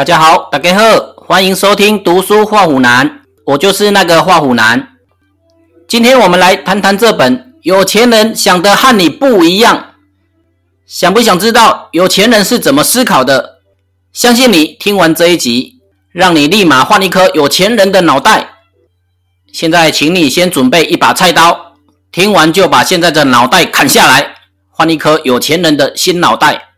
大家好，大家好，欢迎收听读书画虎难，我就是那个画虎难。今天我们来谈谈这本《有钱人想的和你不一样》，想不想知道有钱人是怎么思考的？相信你听完这一集，让你立马换一颗有钱人的脑袋。现在，请你先准备一把菜刀，听完就把现在的脑袋砍下来，换一颗有钱人的新脑袋。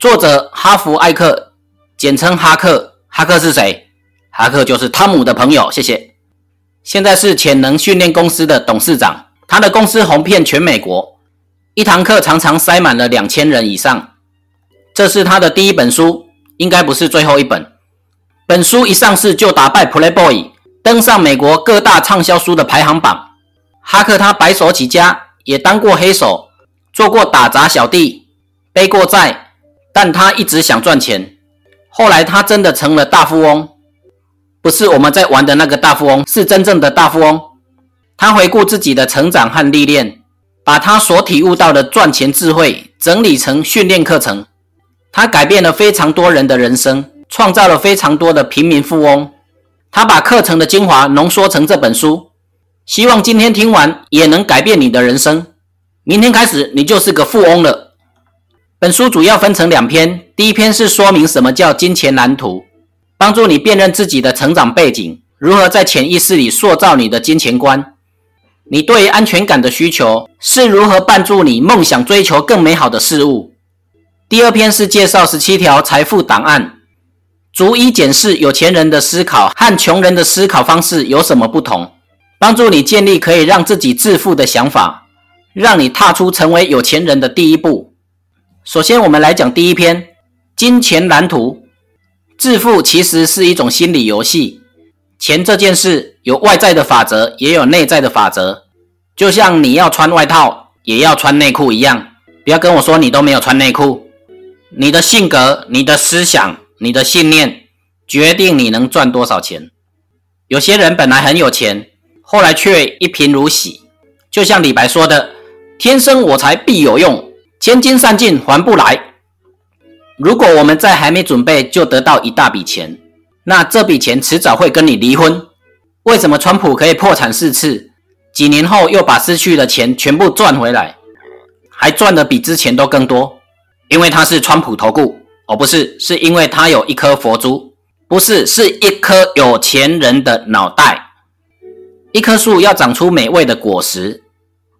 作者哈弗艾克。简称哈克，哈克是谁？哈克就是汤姆的朋友。谢谢。现在是潜能训练公司的董事长，他的公司红遍全美国，一堂课常常塞满了两千人以上。这是他的第一本书，应该不是最后一本。本书一上市就打败 Playboy，登上美国各大畅销书的排行榜。哈克他白手起家，也当过黑手，做过打杂小弟，背过债，但他一直想赚钱。后来他真的成了大富翁，不是我们在玩的那个大富翁，是真正的大富翁。他回顾自己的成长和历练，把他所体悟到的赚钱智慧整理成训练课程。他改变了非常多人的人生，创造了非常多的平民富翁。他把课程的精华浓缩成这本书，希望今天听完也能改变你的人生。明天开始，你就是个富翁了。本书主要分成两篇，第一篇是说明什么叫金钱蓝图，帮助你辨认自己的成长背景，如何在潜意识里塑造你的金钱观。你对于安全感的需求是如何帮助你梦想追求更美好的事物。第二篇是介绍十七条财富档案，逐一检视有钱人的思考和穷人的思考方式有什么不同，帮助你建立可以让自己致富的想法，让你踏出成为有钱人的第一步。首先，我们来讲第一篇：金钱蓝图。致富其实是一种心理游戏。钱这件事有外在的法则，也有内在的法则。就像你要穿外套，也要穿内裤一样。不要跟我说你都没有穿内裤。你的性格、你的思想、你的信念，决定你能赚多少钱。有些人本来很有钱，后来却一贫如洗。就像李白说的：“天生我材必有用。”千金散尽还不来。如果我们在还没准备就得到一大笔钱，那这笔钱迟早会跟你离婚。为什么川普可以破产四次，几年后又把失去的钱全部赚回来，还赚的比之前都更多？因为他是川普投顾，哦，不是，是因为他有一颗佛珠，不是，是一颗有钱人的脑袋。一棵树要长出美味的果实，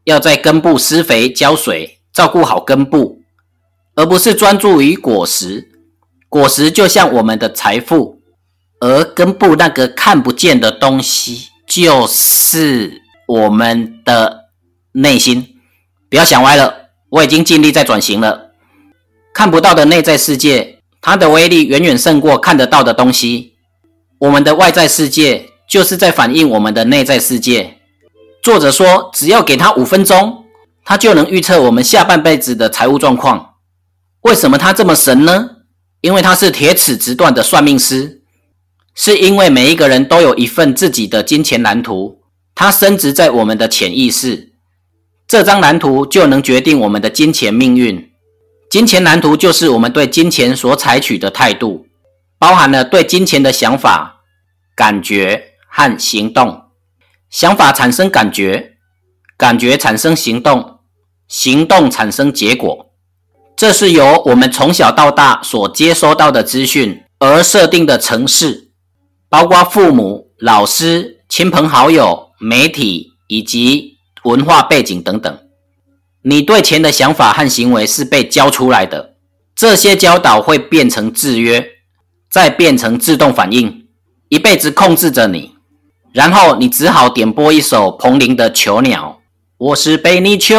要在根部施肥浇水。照顾好根部，而不是专注于果实。果实就像我们的财富，而根部那个看不见的东西，就是我们的内心。不要想歪了，我已经尽力在转型了。看不到的内在世界，它的威力远远胜过看得到的东西。我们的外在世界，就是在反映我们的内在世界。作者说，只要给他五分钟。他就能预测我们下半辈子的财务状况。为什么他这么神呢？因为他是铁齿直断的算命师。是因为每一个人都有一份自己的金钱蓝图，它深植在我们的潜意识。这张蓝图就能决定我们的金钱命运。金钱蓝图就是我们对金钱所采取的态度，包含了对金钱的想法、感觉和行动。想法产生感觉，感觉产生行动。行动产生结果，这是由我们从小到大所接收到的资讯而设定的程式，包括父母、老师、亲朋好友、媒体以及文化背景等等。你对钱的想法和行为是被教出来的，这些教导会变成制约，再变成自动反应，一辈子控制着你，然后你只好点播一首彭羚的《囚鸟》。我是被你囚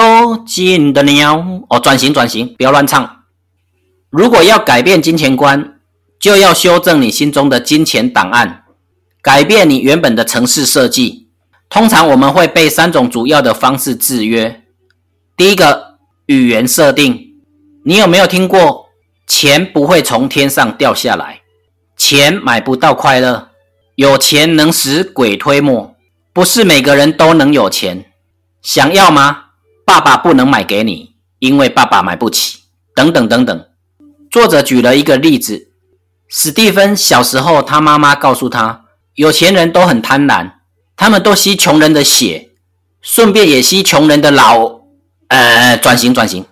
禁的鸟。哦，转型转型，不要乱唱。如果要改变金钱观，就要修正你心中的金钱档案，改变你原本的城市设计。通常我们会被三种主要的方式制约。第一个，语言设定。你有没有听过“钱不会从天上掉下来”？钱买不到快乐，有钱能使鬼推磨。不是每个人都能有钱。想要吗？爸爸不能买给你，因为爸爸买不起。等等等等。作者举了一个例子：史蒂芬小时候，他妈妈告诉他，有钱人都很贪婪，他们都吸穷人的血，顺便也吸穷人的老……呃，转型转型，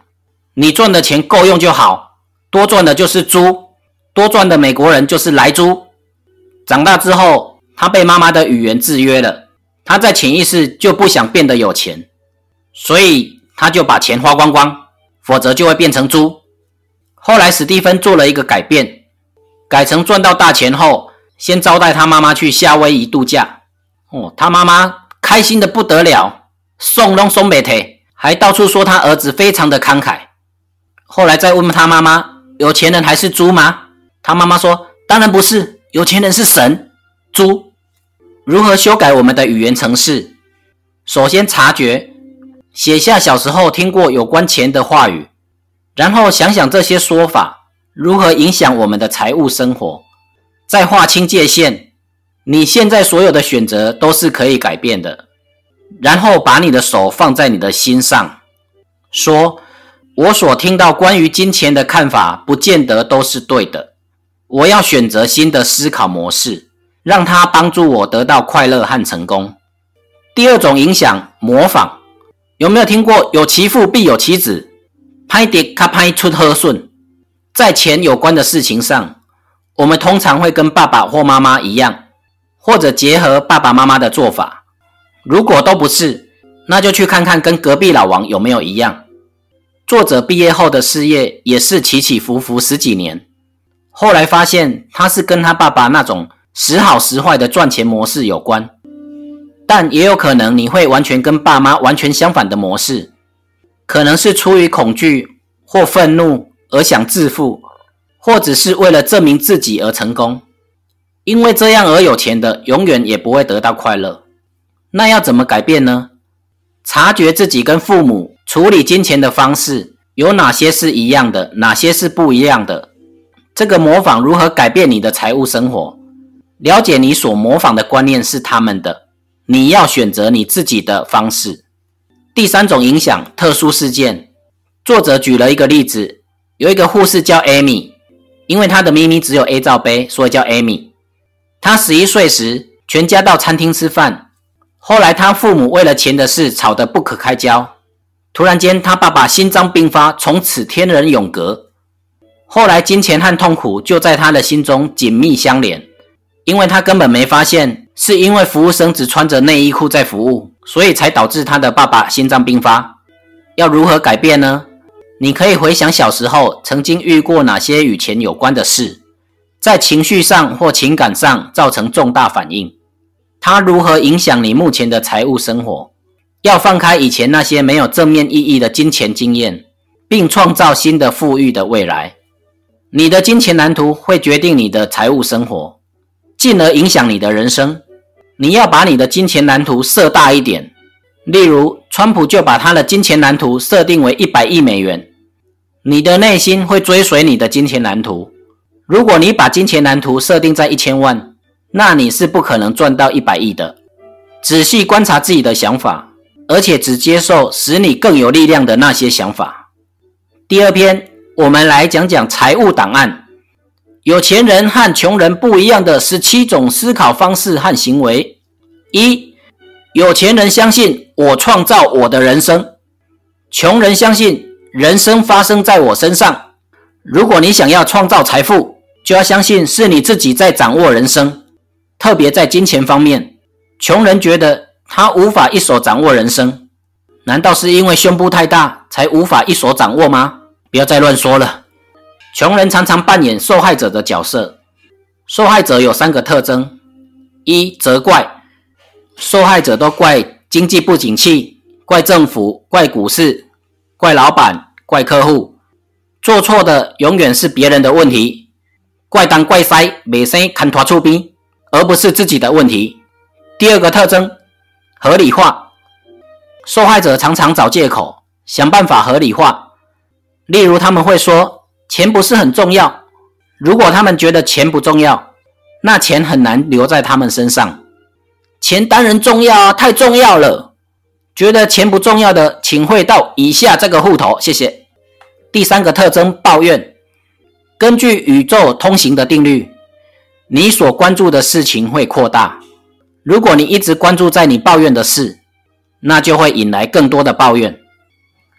你赚的钱够用就好，多赚的就是猪，多赚的美国人就是来猪。长大之后，他被妈妈的语言制约了，他在潜意识就不想变得有钱，所以他就把钱花光光，否则就会变成猪。后来史蒂芬做了一个改变。改成赚到大钱后，先招待他妈妈去夏威夷度假。哦，他妈妈开心的不得了，送东送北，还到处说他儿子非常的慷慨。后来再问他妈妈：“有钱人还是猪吗？”他妈妈说：“当然不是，有钱人是神，猪。”如何修改我们的语言程式？首先察觉，写下小时候听过有关钱的话语，然后想想这些说法。如何影响我们的财务生活？再划清界限。你现在所有的选择都是可以改变的。然后把你的手放在你的心上，说：“我所听到关于金钱的看法，不见得都是对的。我要选择新的思考模式，让它帮助我得到快乐和成功。”第二种影响，模仿。有没有听过“有其父必有其子”？拍碟卡拍出和顺。在钱有关的事情上，我们通常会跟爸爸或妈妈一样，或者结合爸爸妈妈的做法。如果都不是，那就去看看跟隔壁老王有没有一样。作者毕业后的事业也是起起伏伏十几年，后来发现他是跟他爸爸那种时好时坏的赚钱模式有关，但也有可能你会完全跟爸妈完全相反的模式，可能是出于恐惧或愤怒。而想致富，或者是为了证明自己而成功，因为这样而有钱的，永远也不会得到快乐。那要怎么改变呢？察觉自己跟父母处理金钱的方式有哪些是一样的，哪些是不一样的。这个模仿如何改变你的财务生活？了解你所模仿的观念是他们的，你要选择你自己的方式。第三种影响，特殊事件。作者举了一个例子。有一个护士叫 Amy，因为她的咪咪只有 A 罩杯，所以叫 Amy。她十一岁时，全家到餐厅吃饭。后来，她父母为了钱的事吵得不可开交。突然间，她爸爸心脏病发，从此天人永隔。后来，金钱和痛苦就在她的心中紧密相连，因为他根本没发现，是因为服务生只穿着内衣裤在服务，所以才导致他的爸爸心脏病发。要如何改变呢？你可以回想小时候曾经遇过哪些与钱有关的事，在情绪上或情感上造成重大反应，它如何影响你目前的财务生活？要放开以前那些没有正面意义的金钱经验，并创造新的富裕的未来。你的金钱蓝图会决定你的财务生活，进而影响你的人生。你要把你的金钱蓝图设大一点，例如，川普就把他的金钱蓝图设定为一百亿美元。你的内心会追随你的金钱蓝图。如果你把金钱蓝图设定在一千万，那你是不可能赚到一百亿的。仔细观察自己的想法，而且只接受使你更有力量的那些想法。第二篇，我们来讲讲财务档案。有钱人和穷人不一样的十七种思考方式和行为。一，有钱人相信我创造我的人生，穷人相信。人生发生在我身上。如果你想要创造财富，就要相信是你自己在掌握人生。特别在金钱方面，穷人觉得他无法一手掌握人生。难道是因为胸部太大才无法一手掌握吗？不要再乱说了。穷人常常扮演受害者的角色。受害者有三个特征：一、责怪，受害者都怪经济不景气，怪政府，怪股市。怪老板，怪客户，做错的永远是别人的问题。怪当怪塞，每生看拖出兵，而不是自己的问题。第二个特征，合理化。受害者常常找借口，想办法合理化。例如，他们会说钱不是很重要。如果他们觉得钱不重要，那钱很难留在他们身上。钱当然重要啊，太重要了。觉得钱不重要的，请汇到以下这个户头，谢谢。第三个特征，抱怨。根据宇宙通行的定律，你所关注的事情会扩大。如果你一直关注在你抱怨的事，那就会引来更多的抱怨。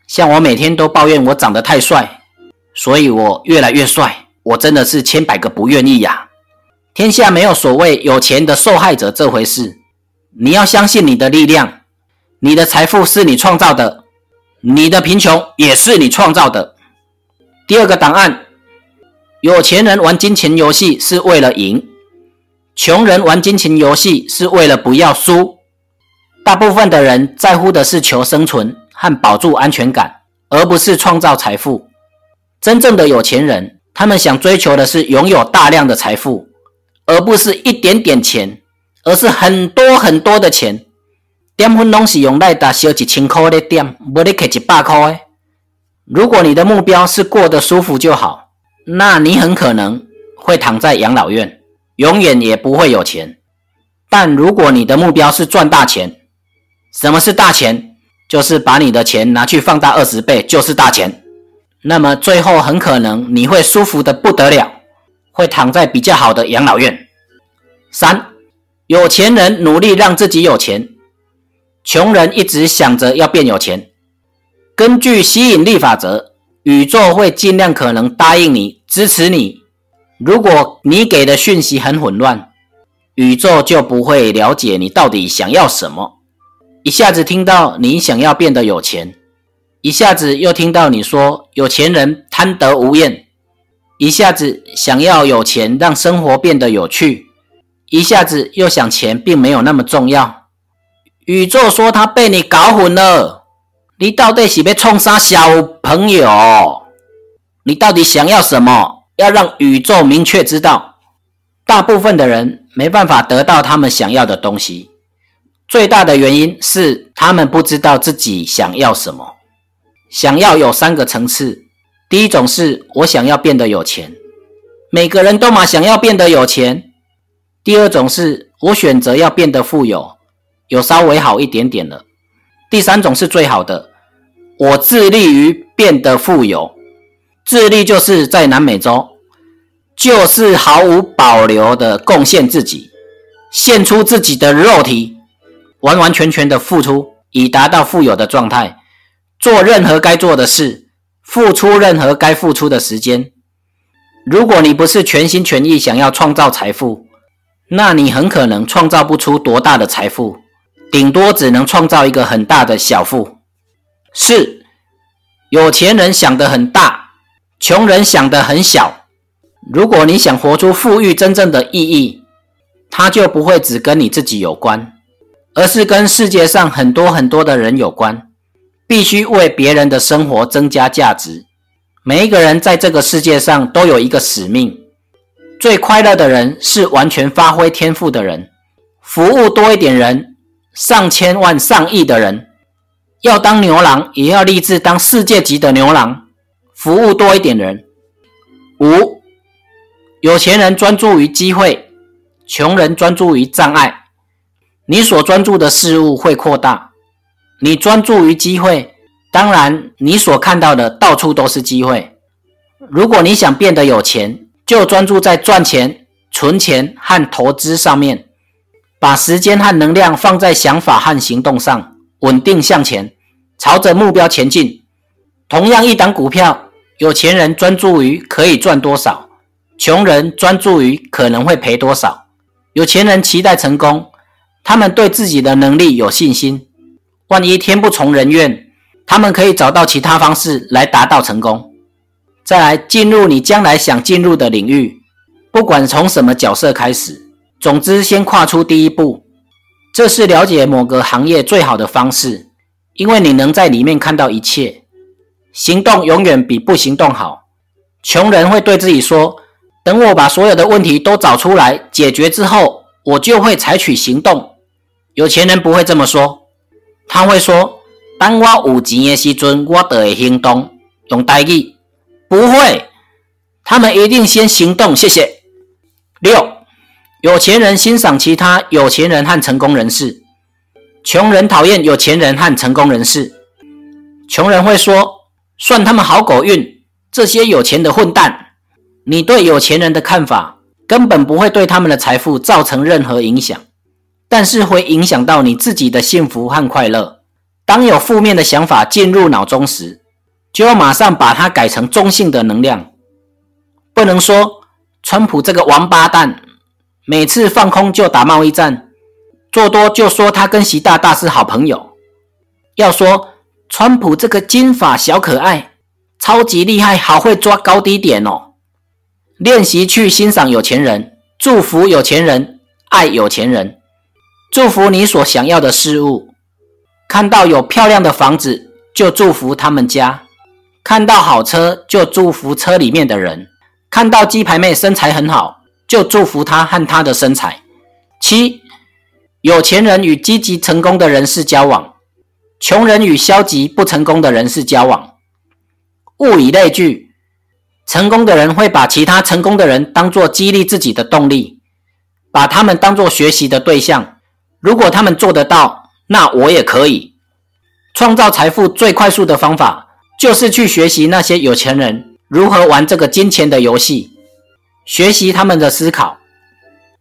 像我每天都抱怨我长得太帅，所以我越来越帅。我真的是千百个不愿意呀！天下没有所谓有钱的受害者这回事。你要相信你的力量，你的财富是你创造的，你的贫穷也是你创造的。第二个档案。有钱人玩金钱游戏是为了赢，穷人玩金钱游戏是为了不要输。大部分的人在乎的是求生存和保住安全感，而不是创造财富。真正的有钱人，他们想追求的是拥有大量的财富，而不是一点点钱，而是很多很多的钱。点分拢是用来打小几千块的点，不你给一百块。如果你的目标是过得舒服就好。那你很可能会躺在养老院，永远也不会有钱。但如果你的目标是赚大钱，什么是大钱？就是把你的钱拿去放大二十倍，就是大钱。那么最后很可能你会舒服的不得了，会躺在比较好的养老院。三，有钱人努力让自己有钱，穷人一直想着要变有钱。根据吸引力法则。宇宙会尽量可能答应你，支持你。如果你给的讯息很混乱，宇宙就不会了解你到底想要什么。一下子听到你想要变得有钱，一下子又听到你说有钱人贪得无厌，一下子想要有钱让生活变得有趣，一下子又想钱并没有那么重要。宇宙说他被你搞混了。你到底是被冲啥小朋友？你到底想要什么？要让宇宙明确知道。大部分的人没办法得到他们想要的东西，最大的原因是他们不知道自己想要什么。想要有三个层次，第一种是我想要变得有钱，每个人都嘛想要变得有钱。第二种是我选择要变得富有，有稍微好一点点了。第三种是最好的，我致力于变得富有，致力就是在南美洲，就是毫无保留的贡献自己，献出自己的肉体，完完全全的付出，以达到富有的状态，做任何该做的事，付出任何该付出的时间。如果你不是全心全意想要创造财富，那你很可能创造不出多大的财富。顶多只能创造一个很大的小富。四，有钱人想得很大，穷人想得很小。如果你想活出富裕真正的意义，它就不会只跟你自己有关，而是跟世界上很多很多的人有关。必须为别人的生活增加价值。每一个人在这个世界上都有一个使命。最快乐的人是完全发挥天赋的人，服务多一点人。上千万、上亿的人要当牛郎，也要立志当世界级的牛郎，服务多一点人。五，有钱人专注于机会，穷人专注于障碍。你所专注的事物会扩大，你专注于机会，当然你所看到的到处都是机会。如果你想变得有钱，就专注在赚钱、存钱和投资上面。把时间和能量放在想法和行动上，稳定向前，朝着目标前进。同样一档股票，有钱人专注于可以赚多少，穷人专注于可能会赔多少。有钱人期待成功，他们对自己的能力有信心。万一天不从人愿，他们可以找到其他方式来达到成功。再来进入你将来想进入的领域，不管从什么角色开始。总之，先跨出第一步，这是了解某个行业最好的方式，因为你能在里面看到一切。行动永远比不行动好。穷人会对自己说：“等我把所有的问题都找出来解决之后，我就会采取行动。”有钱人不会这么说，他会说：“当我有钱的时阵，我就会行动。”用台语，不会，他们一定先行动。谢谢。六。有钱人欣赏其他有钱人和成功人士，穷人讨厌有钱人和成功人士。穷人会说：“算他们好狗运，这些有钱的混蛋。”你对有钱人的看法根本不会对他们的财富造成任何影响，但是会影响到你自己的幸福和快乐。当有负面的想法进入脑中时，就要马上把它改成中性的能量，不能说川普这个王八蛋，每次放空就打贸易战，做多就说他跟习大大是好朋友。要说川普这个金发小可爱，超级厉害，好会抓高低点哦。练习去欣赏有钱人，祝福有钱人，爱有钱人，祝福你所想要的事物。看到有漂亮的房子，就祝福他们家；看到好车，就祝福车里面的人；看到鸡排妹身材很好，就祝福她和她的身材。七，有钱人与积极成功的人士交往，穷人与消极不成功的人士交往。物以类聚，成功的人会把其他成功的人当作激励自己的动力，把他们当作学习的对象。如果他们做得到，那我也可以创造财富。最快速的方法就是去学习那些有钱人如何玩这个金钱的游戏，学习他们的思考。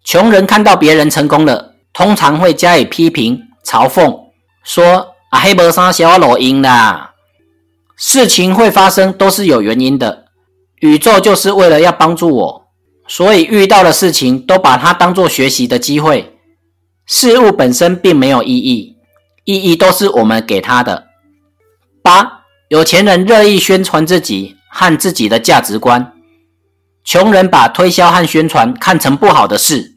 穷人看到别人成功了，通常会加以批评、嘲讽，说：“啊，黑无啥小路用啦。”事情会发生都是有原因的，宇宙就是为了要帮助我，所以遇到的事情都把它当做学习的机会。事物本身并没有意义。意义都是我们给他的。八，有钱人乐意宣传自己和自己的价值观，穷人把推销和宣传看成不好的事，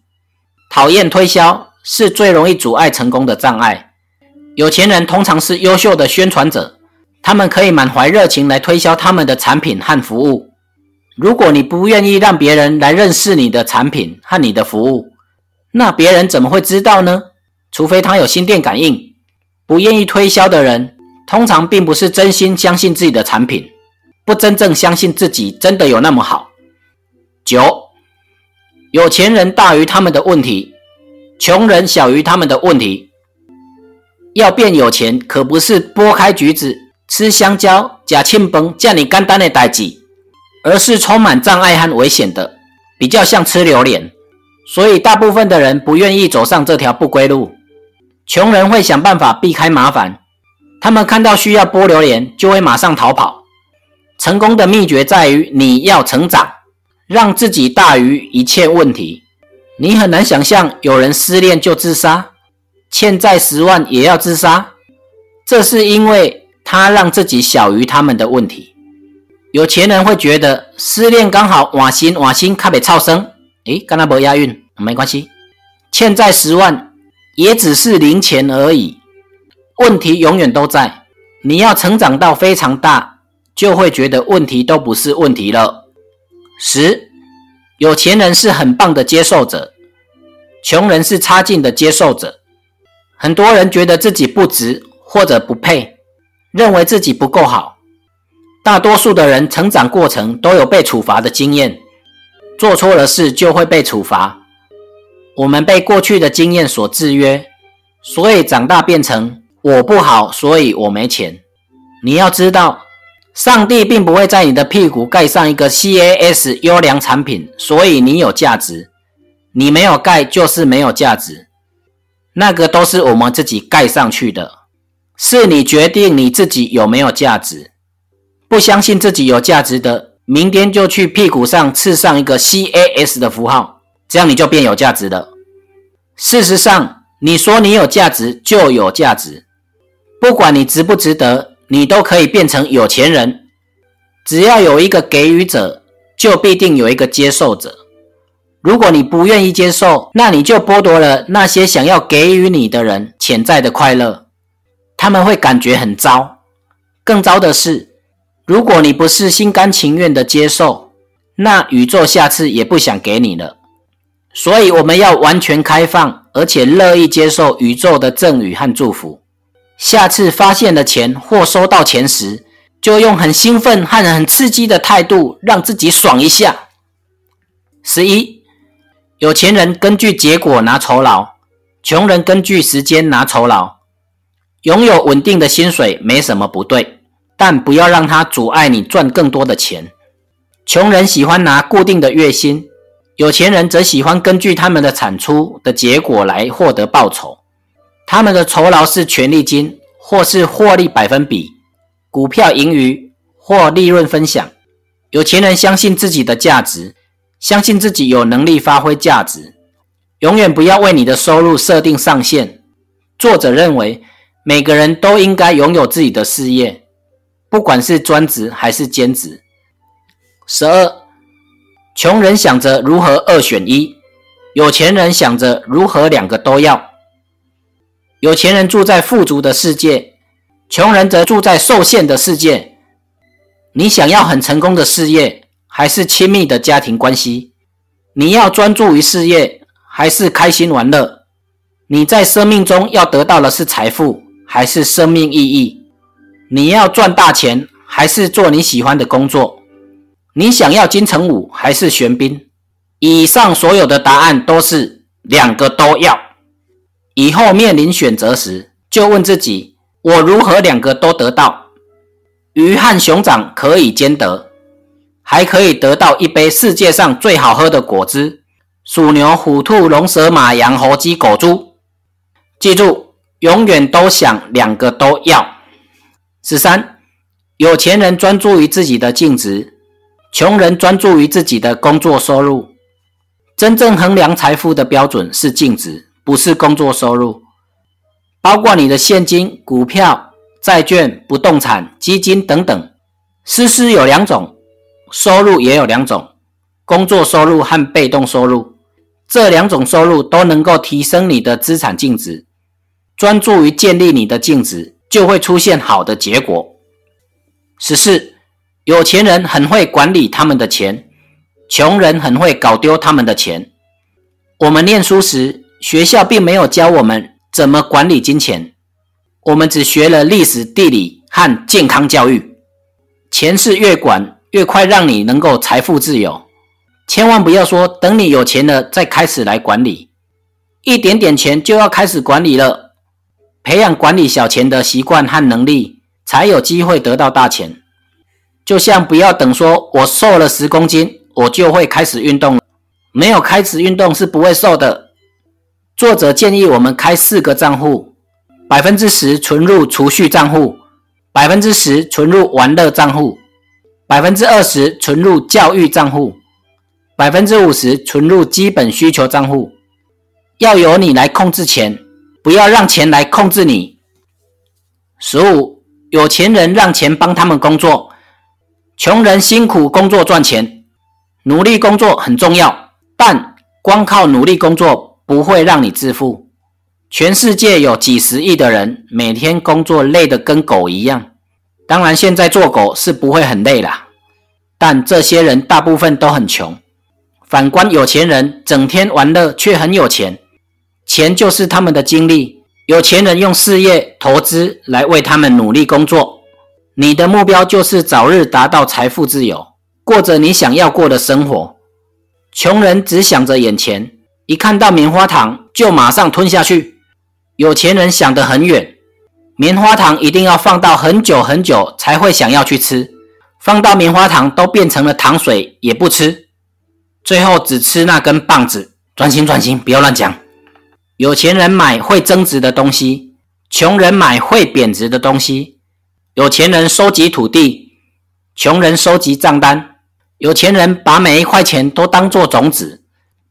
讨厌推销是最容易阻碍成功的障碍。有钱人通常是优秀的宣传者，他们可以满怀热情来推销他们的产品和服务。如果你不愿意让别人来认识你的产品和你的服务，那别人怎么会知道呢？除非他有心电感应。不愿意推销的人，通常并不是真心相信自己的产品，不真正相信自己真的有那么好。九，有钱人大于他们的问题，穷人小于他们的问题。要变有钱，可不是剥开橘子吃香蕉、假庆崩叫你简单的代志，而是充满障碍和危险的，比较像吃榴莲。所以，大部分的人不愿意走上这条不归路。穷人会想办法避开麻烦，他们看到需要剥榴莲就会马上逃跑。成功的秘诀在于你要成长，让自己大于一切问题。你很难想象有人失恋就自杀，欠债十万也要自杀，这是因为他让自己小于他们的问题。有钱人会觉得失恋刚好瓦心瓦心，卡被超生，诶，跟他没押韵，没关系。欠债十万。也只是零钱而已，问题永远都在。你要成长到非常大，就会觉得问题都不是问题了。十，有钱人是很棒的接受者，穷人是差劲的接受者。很多人觉得自己不值或者不配，认为自己不够好。大多数的人成长过程都有被处罚的经验，做错了事就会被处罚。我们被过去的经验所制约，所以长大变成我不好，所以我没钱。你要知道，上帝并不会在你的屁股盖上一个 CAS 优良产品，所以你有价值。你没有盖就是没有价值，那个都是我们自己盖上去的。是你决定你自己有没有价值。不相信自己有价值的，明天就去屁股上刺上一个 CAS 的符号。这样你就变有价值了。事实上，你说你有价值就有价值，不管你值不值得，你都可以变成有钱人。只要有一个给予者，就必定有一个接受者。如果你不愿意接受，那你就剥夺了那些想要给予你的人潜在的快乐，他们会感觉很糟。更糟的是，如果你不是心甘情愿的接受，那宇宙下次也不想给你了。所以我们要完全开放，而且乐意接受宇宙的赠与和祝福。下次发现了钱或收到钱时，就用很兴奋和很刺激的态度，让自己爽一下。十一，有钱人根据结果拿酬劳，穷人根据时间拿酬劳。拥有稳定的薪水没什么不对，但不要让它阻碍你赚更多的钱。穷人喜欢拿固定的月薪。有钱人则喜欢根据他们的产出的结果来获得报酬。他们的酬劳是权利金，或是获利百分比、股票盈余或利润分享。有钱人相信自己的价值，相信自己有能力发挥价值。永远不要为你的收入设定上限。作者认为，每个人都应该拥有自己的事业，不管是专职还是兼职。十二。穷人想着如何二选一，有钱人想着如何两个都要。有钱人住在富足的世界，穷人则住在受限的世界。你想要很成功的事业，还是亲密的家庭关系？你要专注于事业，还是开心玩乐？你在生命中要得到的是财富，还是生命意义？你要赚大钱，还是做你喜欢的工作？你想要金城武还是玄彬？以上所有的答案都是两个都要。以后面临选择时，就问自己：我如何两个都得到？鱼和熊掌可以兼得，还可以得到一杯世界上最好喝的果汁。鼠牛虎兔龙蛇马羊猴鸡狗猪，记住，永远都想两个都要。十三，有钱人专注于自己的净值。穷人专注于自己的工作收入，真正衡量财富的标准是净值，不是工作收入。包括你的现金、股票、债券、不动产、基金等等。诗诗有两种，收入也有两种，工作收入和被动收入。这两种收入都能够提升你的资产净值。专注于建立你的净值，就会出现好的结果。十四。有钱人很会管理他们的钱，穷人很会搞丢他们的钱。我们念书时，学校并没有教我们怎么管理金钱，我们只学了历史、地理和健康教育。钱是越管越快，让你能够财富自由。千万不要说等你有钱了再开始来管理，一点点钱就要开始管理了。培养管理小钱的习惯和能力，才有机会得到大钱。就像不要等说，我瘦了十公斤，我就会开始运动了。没有开始运动是不会瘦的。作者建议我们开四个账户：百分之十存入储蓄账户，百分之十存入玩乐账户，百分之二十存入教育账户，百分之五十存入基本需求账户。要由你来控制钱，不要让钱来控制你。十五，有钱人让钱帮他们工作。穷人辛苦工作赚钱，努力工作很重要，但光靠努力工作不会让你致富。全世界有几十亿的人，每天工作累得跟狗一样。当然，现在做狗是不会很累啦，但这些人大部分都很穷。反观有钱人，整天玩乐却很有钱，钱就是他们的精力。有钱人用事业投资来为他们努力工作。你的目标就是早日达到财富自由，过着你想要过的生活。穷人只想着眼前，一看到棉花糖就马上吞下去。有钱人想得很远，棉花糖一定要放到很久很久才会想要去吃，放到棉花糖都变成了糖水也不吃，最后只吃那根棒子。专心专心，不要乱讲。有钱人买会增值的东西，穷人买会贬值的东西。有钱人收集土地，穷人收集账单。有钱人把每一块钱都当做种子，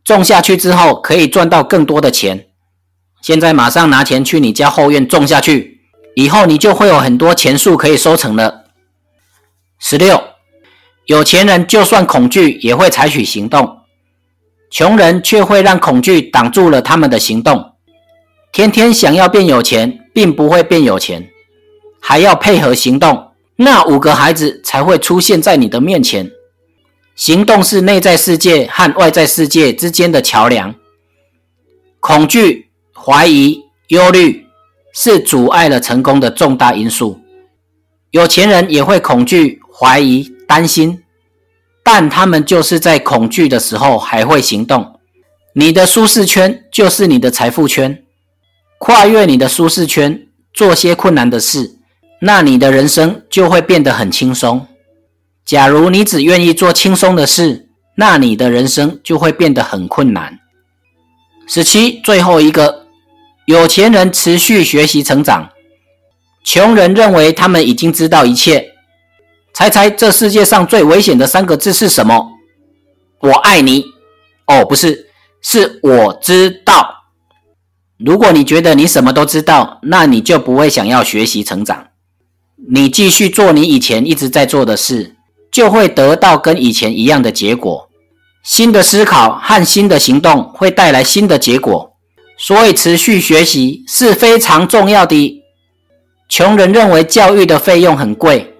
种下去之后可以赚到更多的钱。现在马上拿钱去你家后院种下去，以后你就会有很多钱树可以收成了。十六，有钱人就算恐惧也会采取行动，穷人却会让恐惧挡住了他们的行动。天天想要变有钱，并不会变有钱。还要配合行动，那五个孩子才会出现在你的面前。行动是内在世界和外在世界之间的桥梁。恐惧、怀疑、忧虑是阻碍了成功的重大因素。有钱人也会恐惧、怀疑、担心，但他们就是在恐惧的时候还会行动。你的舒适圈就是你的财富圈，跨越你的舒适圈，做些困难的事。那你的人生就会变得很轻松。假如你只愿意做轻松的事，那你的人生就会变得很困难。十七，最后一个，有钱人持续学习成长，穷人认为他们已经知道一切。猜猜这世界上最危险的三个字是什么？我爱你。哦，不是，是我知道。如果你觉得你什么都知道，那你就不会想要学习成长。你继续做你以前一直在做的事，就会得到跟以前一样的结果。新的思考和新的行动会带来新的结果，所以持续学习是非常重要的。穷人认为教育的费用很贵，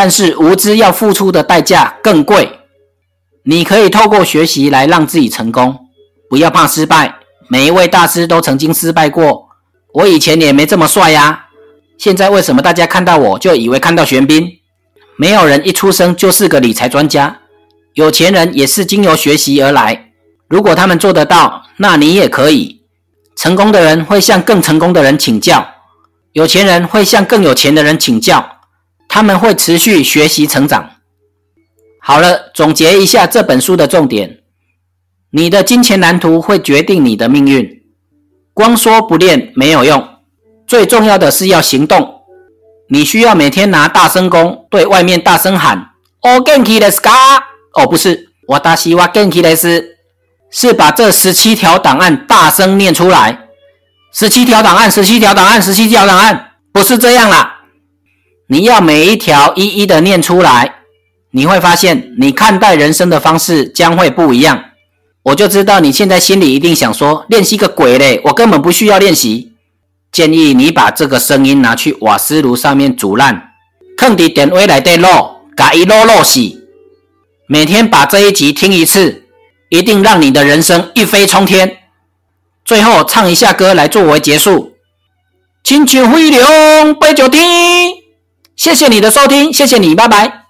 但是无知要付出的代价更贵。你可以透过学习来让自己成功，不要怕失败。每一位大师都曾经失败过，我以前也没这么帅呀。现在为什么大家看到我就以为看到玄彬？没有人一出生就是个理财专家。有钱人也是经由学习而来。如果他们做得到，那你也可以。成功的人会向更成功的人请教，有钱人会向更有钱的人请教。他们会持续学习成长。好了，总结一下这本书的重点：你的金钱蓝图会决定你的命运。光说不练没有用，最重要的是要行动。你需要每天拿大声公，对外面大声喊：“お元気ですか？”哦，不是，我达西瓦根基雷斯，是把这十七条档案大声念出来。十七条档案，十七条档案，十七条档案，不是这样啦。 你要每一条一一的念出来，你会发现你看待人生的方式将会不一样。我就知道你现在心里一定想说，练习个鬼嘞，我根本不需要练习。建议你把这个声音拿去瓦斯炉上面煮烂，放在电话里底卤，把一卤卤死。每天把这一集听一次，一定让你的人生一飞冲天。最后唱一下歌来作为结束。亲像飞龙飞着天，谢谢你的收听，谢谢你，拜拜。